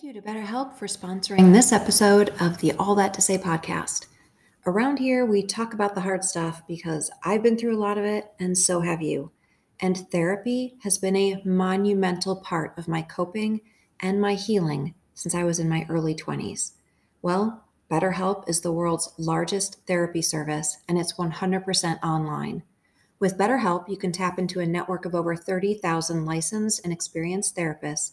Thank you to BetterHelp for sponsoring this episode of the All That to Say podcast. Around here, we talk about the hard stuff because I've been through a lot of it, and so have you. And therapy has been a monumental part of my coping and my healing since I was in my early 20s. Well, BetterHelp is the world's largest therapy service, and it's 100% online. With BetterHelp, you can tap into a network of over 30,000 licensed and experienced therapists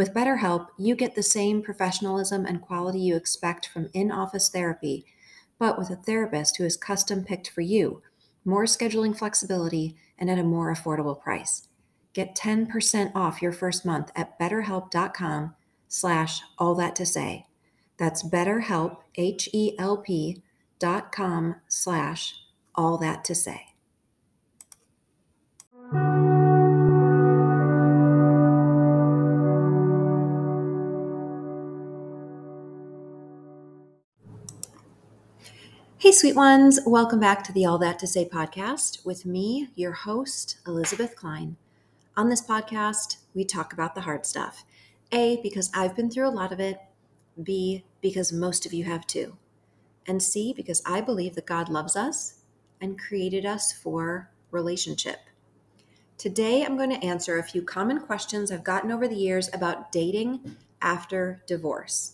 With BetterHelp, you get the same professionalism and quality you expect from in office therapy, but with a therapist who is custom picked for you, more scheduling flexibility, and at a more affordable price. Get 10% off your first month at betterhelp.com slash all that to say. That's betterhelp, H-E-L-P dot com slash all that to say. Hey, sweet ones. Welcome back to the All That to Say podcast with me, your host, Elisabeth Klein. On this podcast, we talk about the hard stuff. A, because I've been through a lot of it. B, because most of you have too. And C, because I believe that God loves us and created us for relationship. Today, I'm going to answer a few common questions I've gotten over the years about dating after divorce.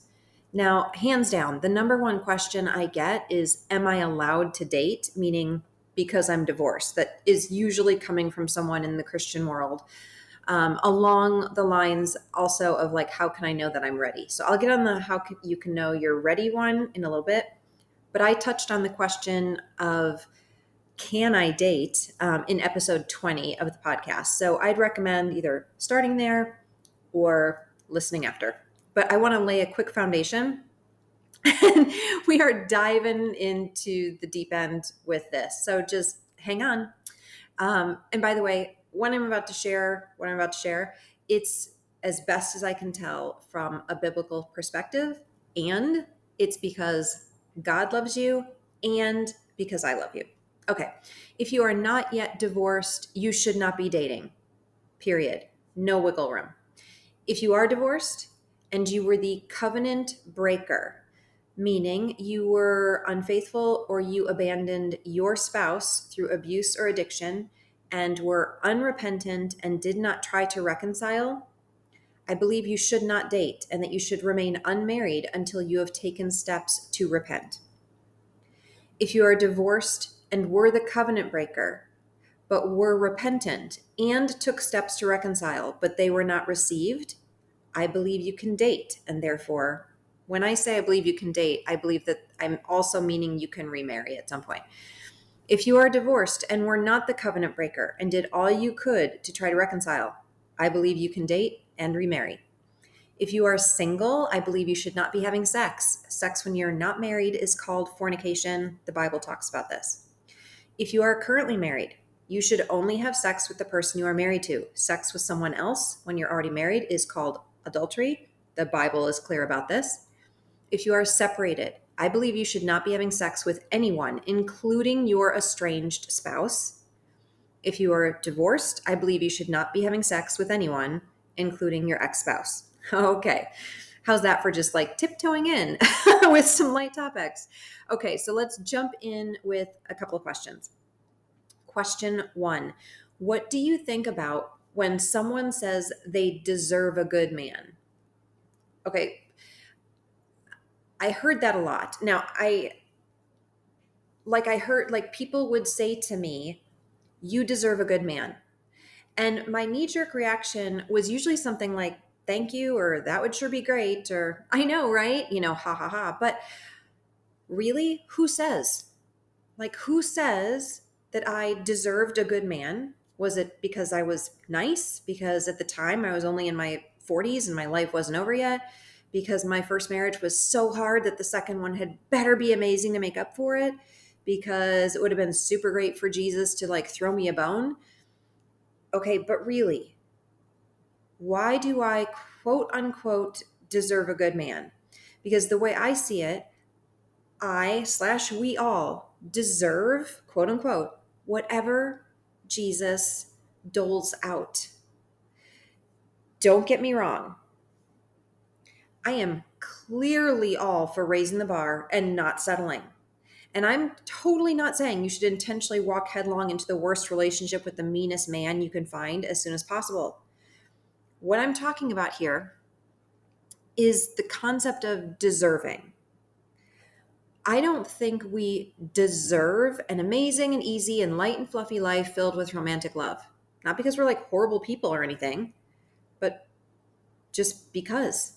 Now, hands down, the number one question I get is Am I allowed to date? Meaning, because I'm divorced. That is usually coming from someone in the Christian world. Um, along the lines also of like, how can I know that I'm ready? So I'll get on the how can, you can know you're ready one in a little bit. But I touched on the question of can I date um, in episode 20 of the podcast. So I'd recommend either starting there or listening after but I want to lay a quick foundation. And we are diving into the deep end with this. So just hang on. Um, and by the way, what I'm about to share, what I'm about to share, it's as best as I can tell from a biblical perspective. And it's because God loves you and because I love you. Okay. If you are not yet divorced, you should not be dating, period. No wiggle room. If you are divorced, and you were the covenant breaker, meaning you were unfaithful or you abandoned your spouse through abuse or addiction and were unrepentant and did not try to reconcile, I believe you should not date and that you should remain unmarried until you have taken steps to repent. If you are divorced and were the covenant breaker, but were repentant and took steps to reconcile, but they were not received, I believe you can date. And therefore, when I say I believe you can date, I believe that I'm also meaning you can remarry at some point. If you are divorced and were not the covenant breaker and did all you could to try to reconcile, I believe you can date and remarry. If you are single, I believe you should not be having sex. Sex when you're not married is called fornication. The Bible talks about this. If you are currently married, you should only have sex with the person you are married to. Sex with someone else when you're already married is called adultery. The Bible is clear about this. If you are separated, I believe you should not be having sex with anyone, including your estranged spouse. If you are divorced, I believe you should not be having sex with anyone, including your ex spouse. Okay. How's that for just like tiptoeing in with some light topics? Okay, so let's jump in with a couple of questions. Question one What do you think about when someone says they deserve a good man. Okay. I heard that a lot. Now, I like I heard like people would say to me, "You deserve a good man." And my knee jerk reaction was usually something like, "Thank you," or "That would sure be great," or "I know, right?" You know, ha ha ha. But really, who says? Like who says that I deserved a good man? Was it because I was nice? Because at the time I was only in my 40s and my life wasn't over yet? because my first marriage was so hard that the second one had better be amazing to make up for it because it would have been super great for Jesus to like throw me a bone. Okay, but really, why do I quote unquote deserve a good man? Because the way I see it, I slash we all deserve, quote unquote, whatever Jesus doles out. Don't get me wrong. I am clearly all for raising the bar and not settling. And I'm totally not saying you should intentionally walk headlong into the worst relationship with the meanest man you can find as soon as possible. What I'm talking about here is the concept of deserving. I don't think we deserve an amazing and easy and light and fluffy life filled with romantic love. Not because we're like horrible people or anything, but just because.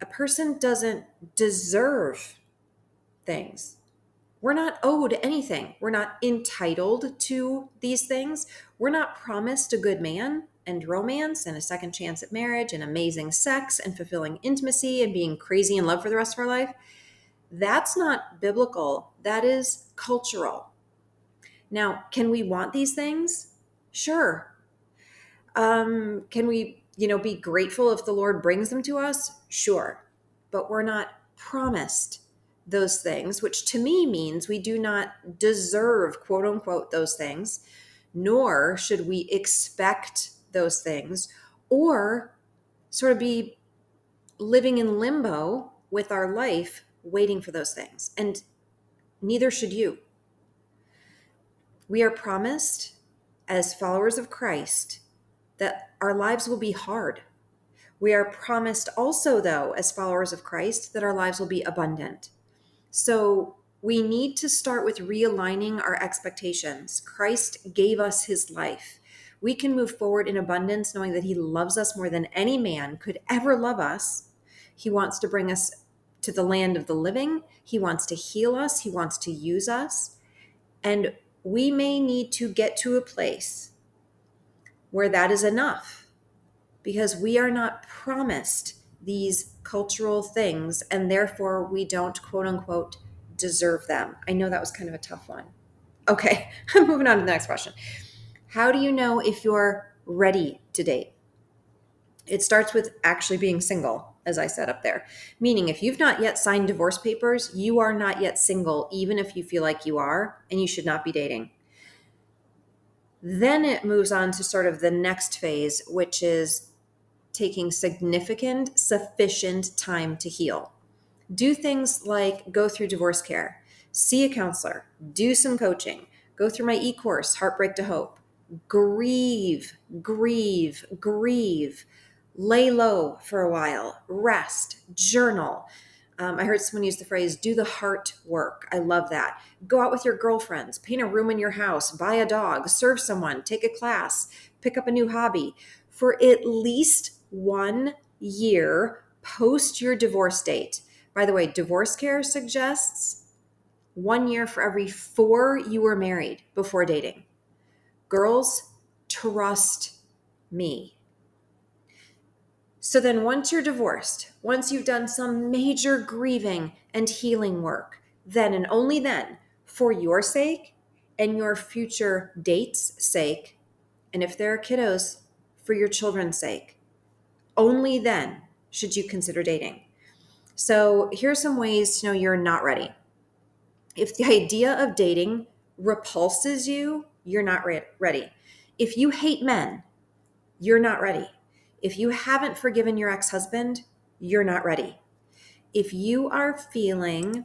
A person doesn't deserve things. We're not owed anything. We're not entitled to these things. We're not promised a good man and romance and a second chance at marriage and amazing sex and fulfilling intimacy and being crazy in love for the rest of our life. That's not biblical. That is cultural. Now, can we want these things? Sure. Um, can we, you know, be grateful if the Lord brings them to us? Sure. But we're not promised those things, which to me means we do not deserve, quote unquote, those things, nor should we expect those things or sort of be living in limbo with our life waiting for those things. And neither should you. We are promised as followers of Christ that our lives will be hard. We are promised also, though, as followers of Christ, that our lives will be abundant. So we need to start with realigning our expectations. Christ gave us his life. We can move forward in abundance knowing that he loves us more than any man could ever love us. He wants to bring us to the land of the living. He wants to heal us. He wants to use us. And we may need to get to a place where that is enough because we are not promised these cultural things and therefore we don't quote unquote deserve them. I know that was kind of a tough one. Okay, I'm moving on to the next question. How do you know if you're ready to date? It starts with actually being single, as I said up there. Meaning, if you've not yet signed divorce papers, you are not yet single, even if you feel like you are, and you should not be dating. Then it moves on to sort of the next phase, which is taking significant, sufficient time to heal. Do things like go through divorce care, see a counselor, do some coaching, go through my e course, Heartbreak to Hope, grieve, grieve, grieve, lay low for a while, rest, journal. Um, I heard someone use the phrase, do the heart work. I love that. Go out with your girlfriends, paint a room in your house, buy a dog, serve someone, take a class, pick up a new hobby for at least one year post your divorce date. By the way, divorce care suggests one year for every four you were married before dating. Girls, trust me. So then, once you're divorced, once you've done some major grieving and healing work, then and only then, for your sake and your future date's sake, and if there are kiddos, for your children's sake, only then should you consider dating. So, here are some ways to know you're not ready. If the idea of dating repulses you, you're not re- ready. If you hate men, you're not ready. If you haven't forgiven your ex husband, you're not ready. If you are feeling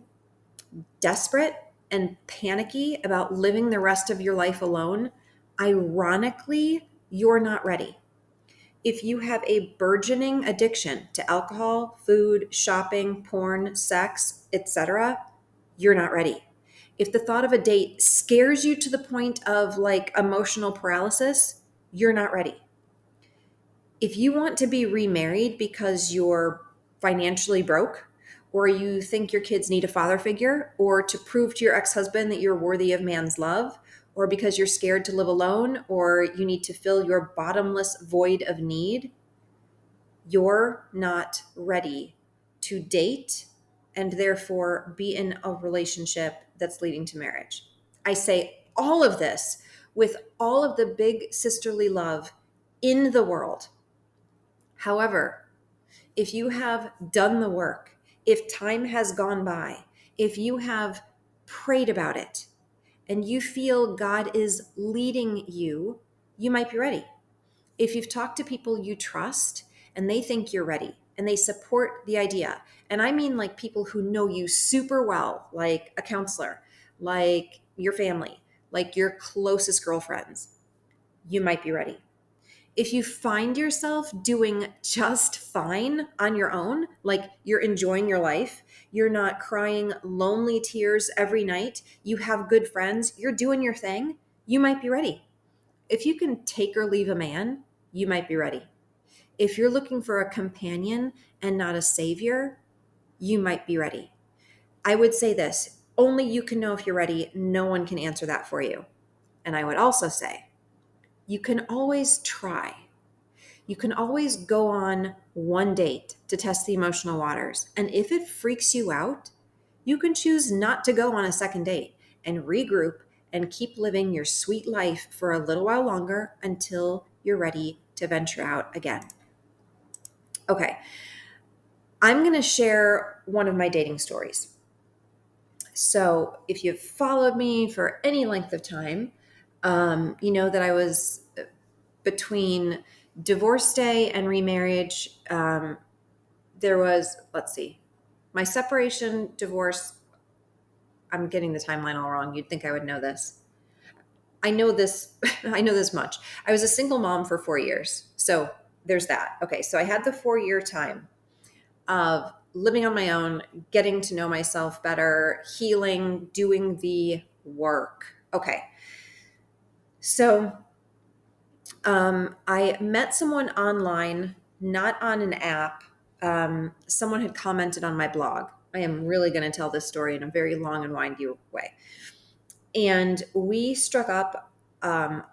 desperate and panicky about living the rest of your life alone, ironically, you're not ready if you have a burgeoning addiction to alcohol, food, shopping, porn, sex, etc., you're not ready. If the thought of a date scares you to the point of like emotional paralysis, you're not ready. If you want to be remarried because you're financially broke, or you think your kids need a father figure, or to prove to your ex husband that you're worthy of man's love, or because you're scared to live alone, or you need to fill your bottomless void of need, you're not ready to date and therefore be in a relationship that's leading to marriage. I say all of this with all of the big sisterly love in the world. However, if you have done the work, if time has gone by, if you have prayed about it, and you feel God is leading you, you might be ready. If you've talked to people you trust and they think you're ready and they support the idea, and I mean like people who know you super well, like a counselor, like your family, like your closest girlfriends, you might be ready. If you find yourself doing just fine on your own, like you're enjoying your life, you're not crying lonely tears every night, you have good friends, you're doing your thing, you might be ready. If you can take or leave a man, you might be ready. If you're looking for a companion and not a savior, you might be ready. I would say this only you can know if you're ready. No one can answer that for you. And I would also say, you can always try. You can always go on one date to test the emotional waters. And if it freaks you out, you can choose not to go on a second date and regroup and keep living your sweet life for a little while longer until you're ready to venture out again. Okay, I'm going to share one of my dating stories. So, if you've followed me for any length of time, um, you know that I was uh, between divorce day and remarriage. Um, there was, let's see, my separation, divorce. I'm getting the timeline all wrong. You'd think I would know this. I know this. I know this much. I was a single mom for four years. So there's that. Okay. So I had the four year time of living on my own, getting to know myself better, healing, doing the work. Okay. So um, I met someone online, not on an app. Um, someone had commented on my blog. I am really going to tell this story in a very long and windy way. And we struck up um,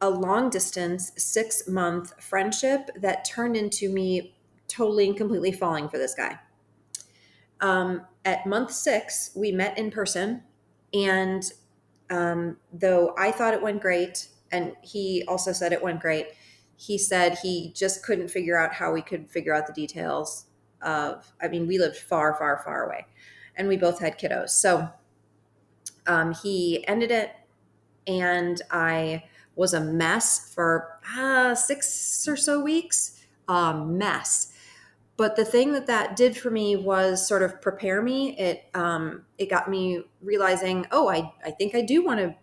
a long distance, six month friendship that turned into me totally and completely falling for this guy. Um, at month six, we met in person. And um, though I thought it went great, and he also said it went great, he said he just couldn't figure out how we could figure out the details of, I mean, we lived far, far, far away, and we both had kiddos. So um, he ended it, and I was a mess for uh, six or so weeks. A mess but the thing that that did for me was sort of prepare me. It um, it got me realizing oh i i think i do want to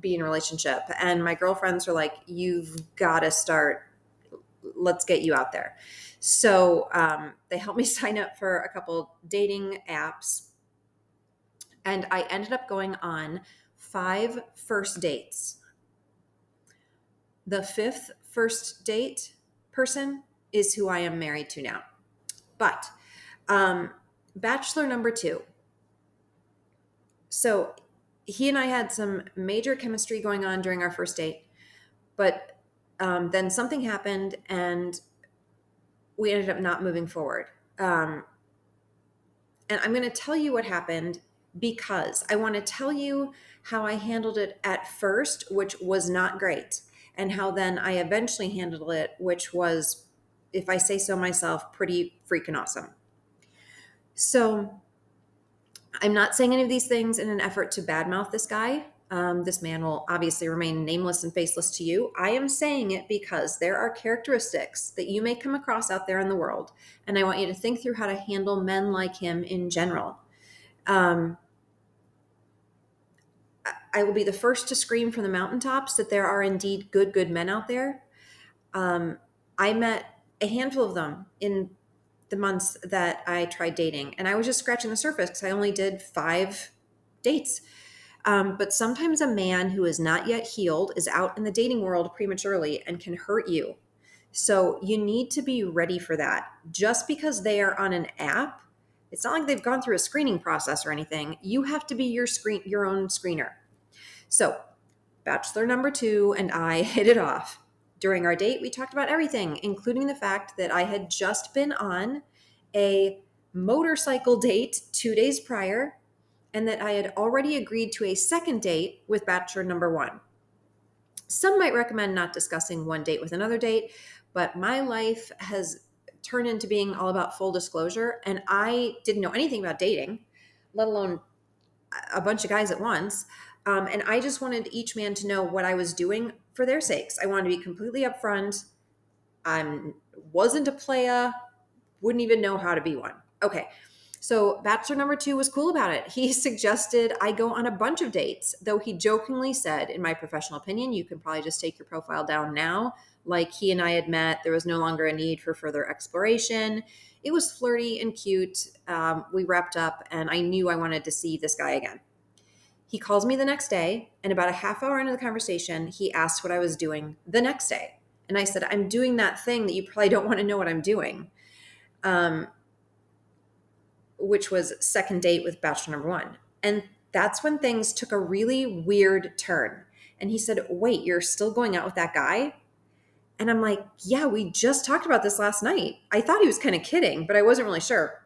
be in a relationship. And my girlfriends were like you've got to start. Let's get you out there. So um, they helped me sign up for a couple dating apps. And i ended up going on five first dates. The fifth first date person is who i am married to now but um, bachelor number two. So he and I had some major chemistry going on during our first date, but um, then something happened and we ended up not moving forward. Um, and I'm going to tell you what happened because I want to tell you how I handled it at first, which was not great, and how then I eventually handled it, which was if I say so myself, pretty freaking awesome. So I'm not saying any of these things in an effort to badmouth this guy. Um, this man will obviously remain nameless and faceless to you. I am saying it because there are characteristics that you may come across out there in the world. And I want you to think through how to handle men like him in general. Um, I will be the first to scream from the mountaintops that there are indeed good, good men out there. Um, I met a handful of them in the months that I tried dating. And I was just scratching the surface because I only did five dates. Um, but sometimes a man who is not yet healed is out in the dating world prematurely and can hurt you. So you need to be ready for that. Just because they are on an app, it's not like they've gone through a screening process or anything. You have to be your screen your own screener. So, bachelor number 2 and I hit it off During our date, we talked about everything, including the fact that I had just been on a motorcycle date two days prior and that I had already agreed to a second date with bachelor number one. Some might recommend not discussing one date with another date, but my life has turned into being all about full disclosure. And I didn't know anything about dating, let alone a bunch of guys at once. Um, and I just wanted each man to know what I was doing for their sakes. I wanted to be completely upfront. I wasn't a playa, wouldn't even know how to be one. Okay. So, bachelor number two was cool about it. He suggested I go on a bunch of dates, though he jokingly said, in my professional opinion, you can probably just take your profile down now. Like he and I had met, there was no longer a need for further exploration. It was flirty and cute. Um, we wrapped up, and I knew I wanted to see this guy again. He calls me the next day, and about a half hour into the conversation, he asked what I was doing the next day. And I said, I'm doing that thing that you probably don't want to know what I'm doing. Um, which was second date with bachelor number one. And that's when things took a really weird turn. And he said, Wait, you're still going out with that guy? And I'm like, Yeah, we just talked about this last night. I thought he was kind of kidding, but I wasn't really sure.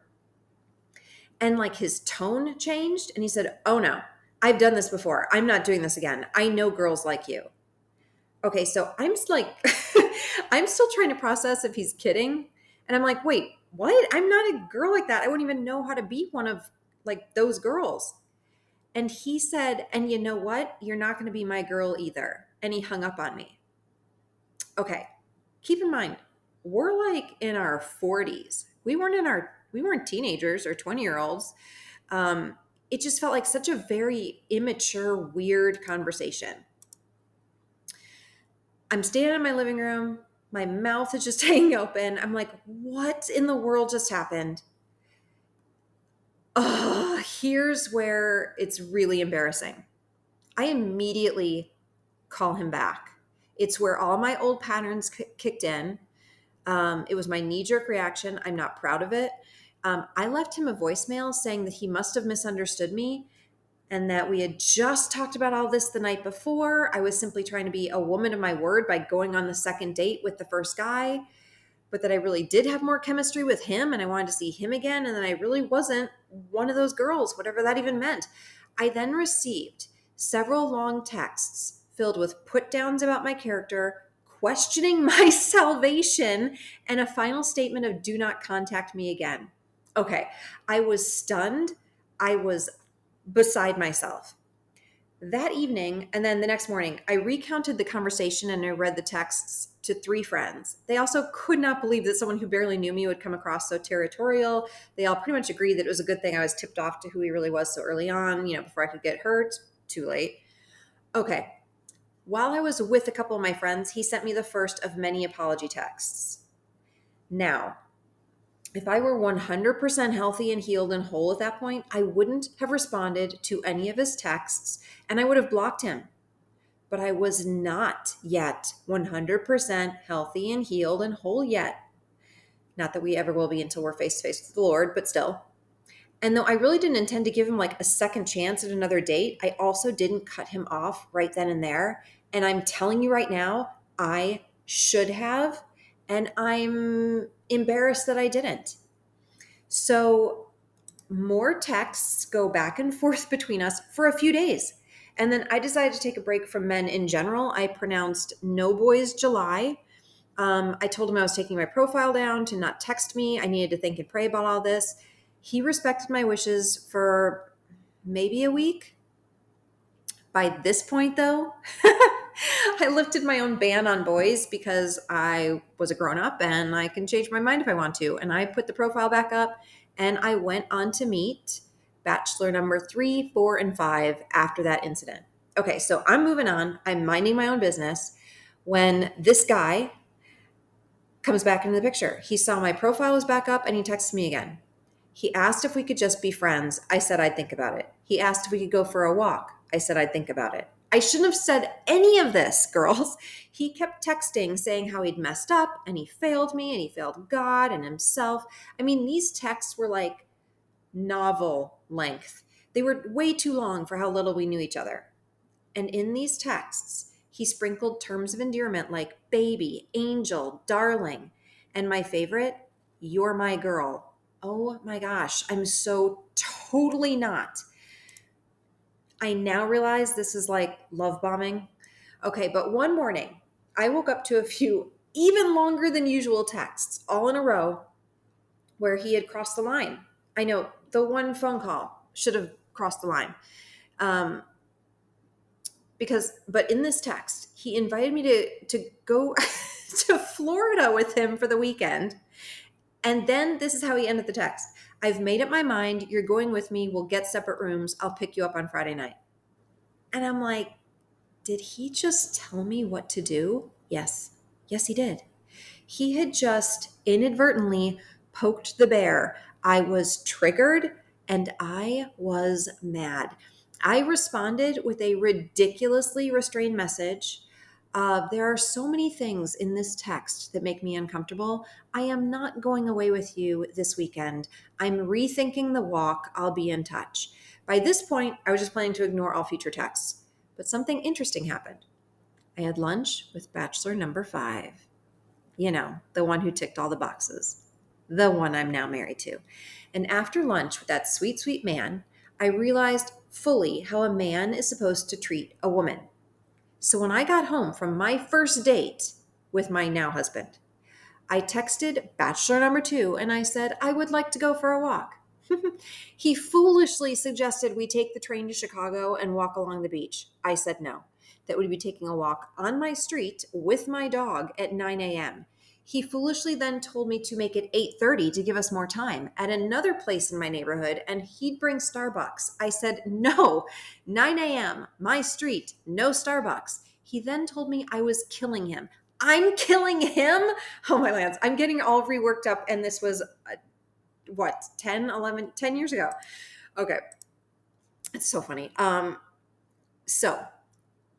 And like his tone changed. And he said, Oh no, I've done this before. I'm not doing this again. I know girls like you. Okay, so I'm like, I'm still trying to process if he's kidding. And I'm like, wait, what? I'm not a girl like that. I wouldn't even know how to be one of like those girls. And he said, and you know what? You're not going to be my girl either. And he hung up on me. Okay. Keep in mind, we're like in our 40s. We weren't in our we weren't teenagers or 20 year olds. Um, it just felt like such a very immature, weird conversation. I'm standing in my living room my mouth is just hanging open. I'm like, what in the world just happened? Oh, here's where it's really embarrassing. I immediately call him back. It's where all my old patterns kicked in. Um, it was my knee jerk reaction. I'm not proud of it. Um, I left him a voicemail saying that he must have misunderstood me and that we had just talked about all this the night before. I was simply trying to be a woman of my word by going on the second date with the first guy, but that I really did have more chemistry with him and I wanted to see him again, and that I really wasn't one of those girls, whatever that even meant. I then received several long texts filled with put downs about my character, questioning my salvation, and a final statement of do not contact me again. Okay, I was stunned. I was beside myself. That evening, and then the next morning, I recounted the conversation and I read the texts to three friends. They also could not believe that someone who barely knew me would come across so territorial. They all pretty much agreed that it was a good thing I was tipped off to who he really was so early on, you know, before I could get hurt. Too late. Okay. While I was with a couple of my friends, he sent me the first of many apology texts. Now, if I were 100% healthy and healed and whole at that point, I wouldn't have responded to any of his texts and I would have blocked him. But I was not yet 100% healthy and healed and whole yet. Not that we ever will be until we're face to face with the Lord, but still. And though I really didn't intend to give him like a second chance at another date, I also didn't cut him off right then and there. And I'm telling you right now, I should have. And I'm embarrassed that I didn't. So more texts go back and forth between us for a few days. And then I decided to take a break from men in general. I pronounced no boys July. Um, I told him I was taking my profile down to not text me. I needed to think and pray about all this. He respected my wishes for maybe a week. By this point, though, I lifted my own ban on boys because I was a grown up and I can change my mind if I want to. And I put the profile back up and I went on to meet bachelor number three, four, and five after that incident. Okay, so I'm moving on. I'm minding my own business when this guy comes back into the picture. He saw my profile was back up and he texted me again. He asked if we could just be friends. I said I'd think about it. He asked if we could go for a walk. I said I'd think about it. I shouldn't have said any of this, girls. He kept texting saying how he'd messed up and he failed me and he failed God and himself. I mean, these texts were like novel length. They were way too long for how little we knew each other. And in these texts, He sprinkled terms of endearment like baby, angel, darling. And my favorite, you're my girl. Oh my gosh, I'm so totally not. I now realize this is like love bombing. Okay, but one morning, I woke up to a few even longer than usual texts all in a row where he had crossed the line. I know the one phone call should have crossed the line. Um, because, but in this text, he invited me to, to go to Florida with him for the weekend. And then this is how he ended the text I've made up my mind. You're going with me. We'll get separate rooms. I'll pick you up on Friday night. And I'm like, did he just tell me what to do? Yes. Yes, he did. He had just inadvertently poked the bear. I was triggered and I was mad. I responded with a ridiculously restrained message. Uh, there are so many things in this text that make me uncomfortable. I am not going away with you this weekend. I'm rethinking the walk. I'll be in touch. By this point, I was just planning to ignore all future texts. But something interesting happened. I had lunch with bachelor number five. You know, the one who ticked all the boxes, the one I'm now married to. And after lunch with that sweet, sweet man, I realized fully how a man is supposed to treat a woman. So when I got home from my first date with my now husband, I texted bachelor number two and I said, I would like to go for a walk. he foolishly suggested we take the train to Chicago and walk along the beach. I said no that would be taking a walk on my street with my dog at 9 a.m. He foolishly then told me to make it 8:30 to give us more time at another place in my neighborhood and he'd bring Starbucks. I said, "No, 9 a.m., my street, no Starbucks." He then told me I was killing him. I'm killing him? Oh my lands. I'm getting all reworked up and this was uh, what, 10, 11, 10 years ago. Okay. It's so funny. Um so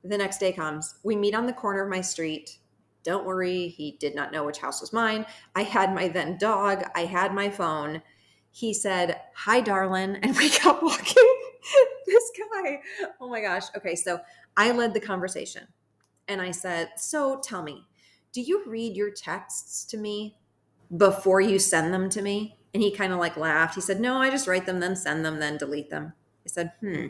the next day comes. We meet on the corner of my street. Don't worry, he did not know which house was mine. I had my then dog, I had my phone. He said, Hi, darling. And we got walking. this guy. Oh my gosh. Okay, so I led the conversation and I said, So tell me, do you read your texts to me before you send them to me? And he kind of like laughed. He said, No, I just write them, then send them, then delete them. I said, Hmm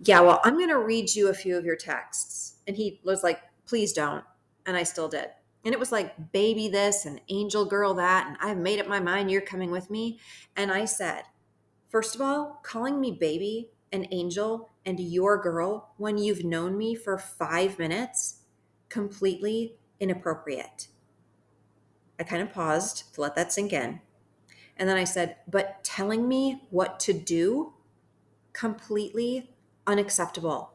yeah, well, I'm going to read you a few of your texts. And he was like, please don't. And I still did. And it was like, baby this and angel girl that. And I've made up my mind you're coming with me. And I said, first of all, calling me baby and angel and your girl when you've known me for five minutes, completely inappropriate. I kind of paused to let that sink in. And then I said, but telling me what to do, completely unacceptable.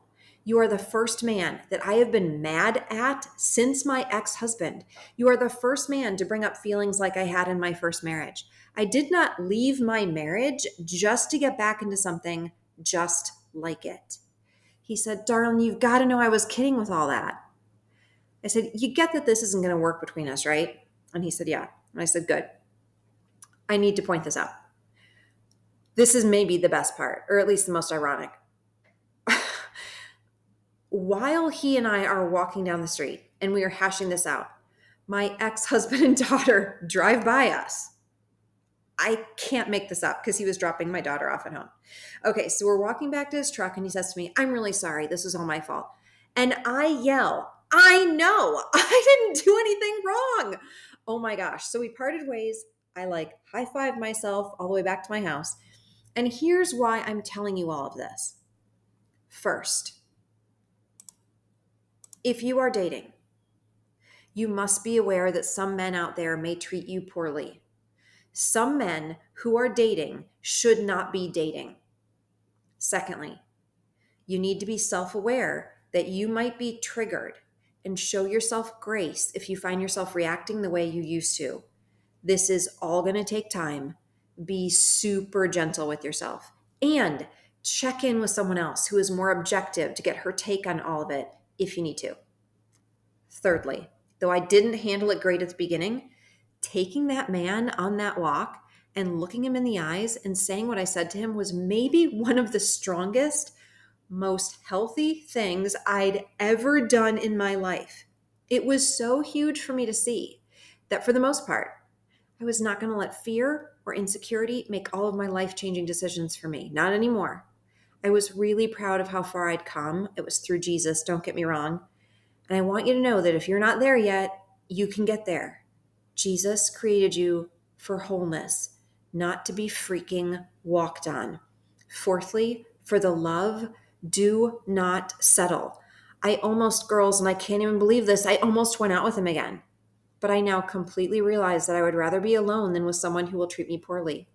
You are the first man that I have been mad at since my ex husband. You are the first man to bring up feelings like I had in my first marriage. I did not leave my marriage just to get back into something just like it. He said, Darling, you've got to know I was kidding with all that. I said, You get that this isn't going to work between us, right? And he said, Yeah. And I said, Good. I need to point this out. This is maybe the best part, or at least the most ironic while he and I are walking down the street and we are hashing this out, my ex husband and daughter drive by us. I can't make this up because he was dropping my daughter off at home. Okay, so we're walking back to his truck and he says to me, I'm really sorry. This was all my fault. And I yell, I know, I didn't do anything wrong. Oh my gosh. So we parted ways. I like high five myself all the way back to my house. And here's why I'm telling you all of this. First, if you are dating, you must be aware that some men out there may treat you poorly. Some men who are dating should not be dating. Secondly, you need to be self aware that you might be triggered and show yourself grace if you find yourself reacting the way you used to. This is all going to take time. Be super gentle with yourself and check in with someone else who is more objective to get her take on all of it if you need to. Thirdly, though I didn't handle it great at the beginning, taking that man on that walk and looking him in the eyes and saying what I said to him was maybe one of the strongest, most healthy things I'd ever done in my life. It was so huge for me to see that for the most part, I was not going to let fear or insecurity make all of my life changing decisions for me. Not anymore. I was really proud of how far I'd come. It was through Jesus, don't get me wrong. And I want you to know that if you're not there yet, you can get there. Jesus created you for wholeness, not to be freaking walked on. Fourthly, for the love, do not settle. I almost, girls, and I can't even believe this, I almost went out with him again but I now completely realize that I would rather be alone than with someone who will treat me poorly.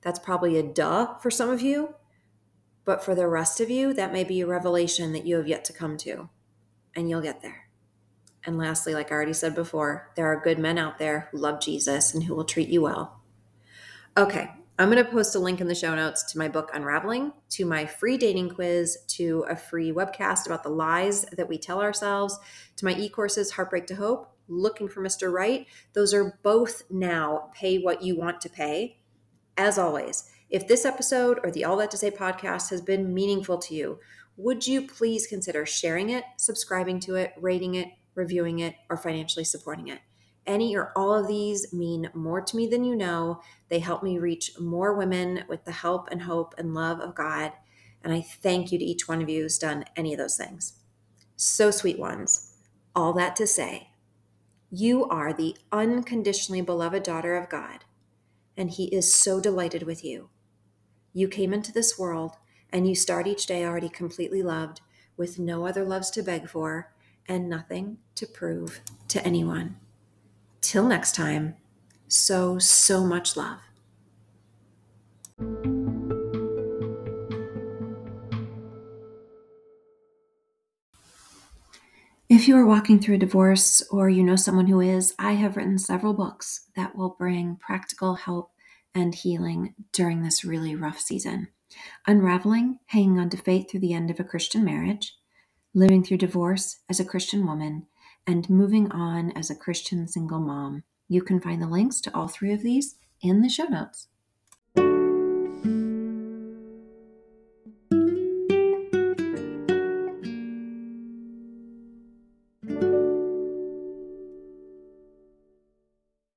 That's probably a duh for some of you, but for the rest of you, that may be a revelation that you have yet to come to, and you'll get there. And lastly, like I already said before, there are good men out there who love Jesus and who will treat you well. Okay, I'm going to post a link in the show notes to my book Unraveling, to my free dating quiz, to a free webcast about the lies that we tell ourselves, to my e courses Heartbreak to Hope, looking for Mr. Right, those are both now pay what you want to pay. As always, if this episode or the All That to Say podcast has been meaningful to you, would you please consider sharing it, subscribing to it, rating it, reviewing it, or financially supporting it? Any or all of these mean more to me than you know. They help me reach more women with the help and hope and love of God. And I thank you to each one of you who's done any of those things. So, sweet ones, all that to say, you are the unconditionally beloved daughter of God, and He is so delighted with you. You came into this world and you start each day already completely loved, with no other loves to beg for and nothing to prove to anyone. Till next time, so, so much love. If you are walking through a divorce or you know someone who is, I have written several books that will bring practical help and healing during this really rough season. Unraveling, hanging on to faith through the end of a Christian marriage, living through divorce as a Christian woman, and moving on as a Christian single mom. You can find the links to all three of these in the show notes.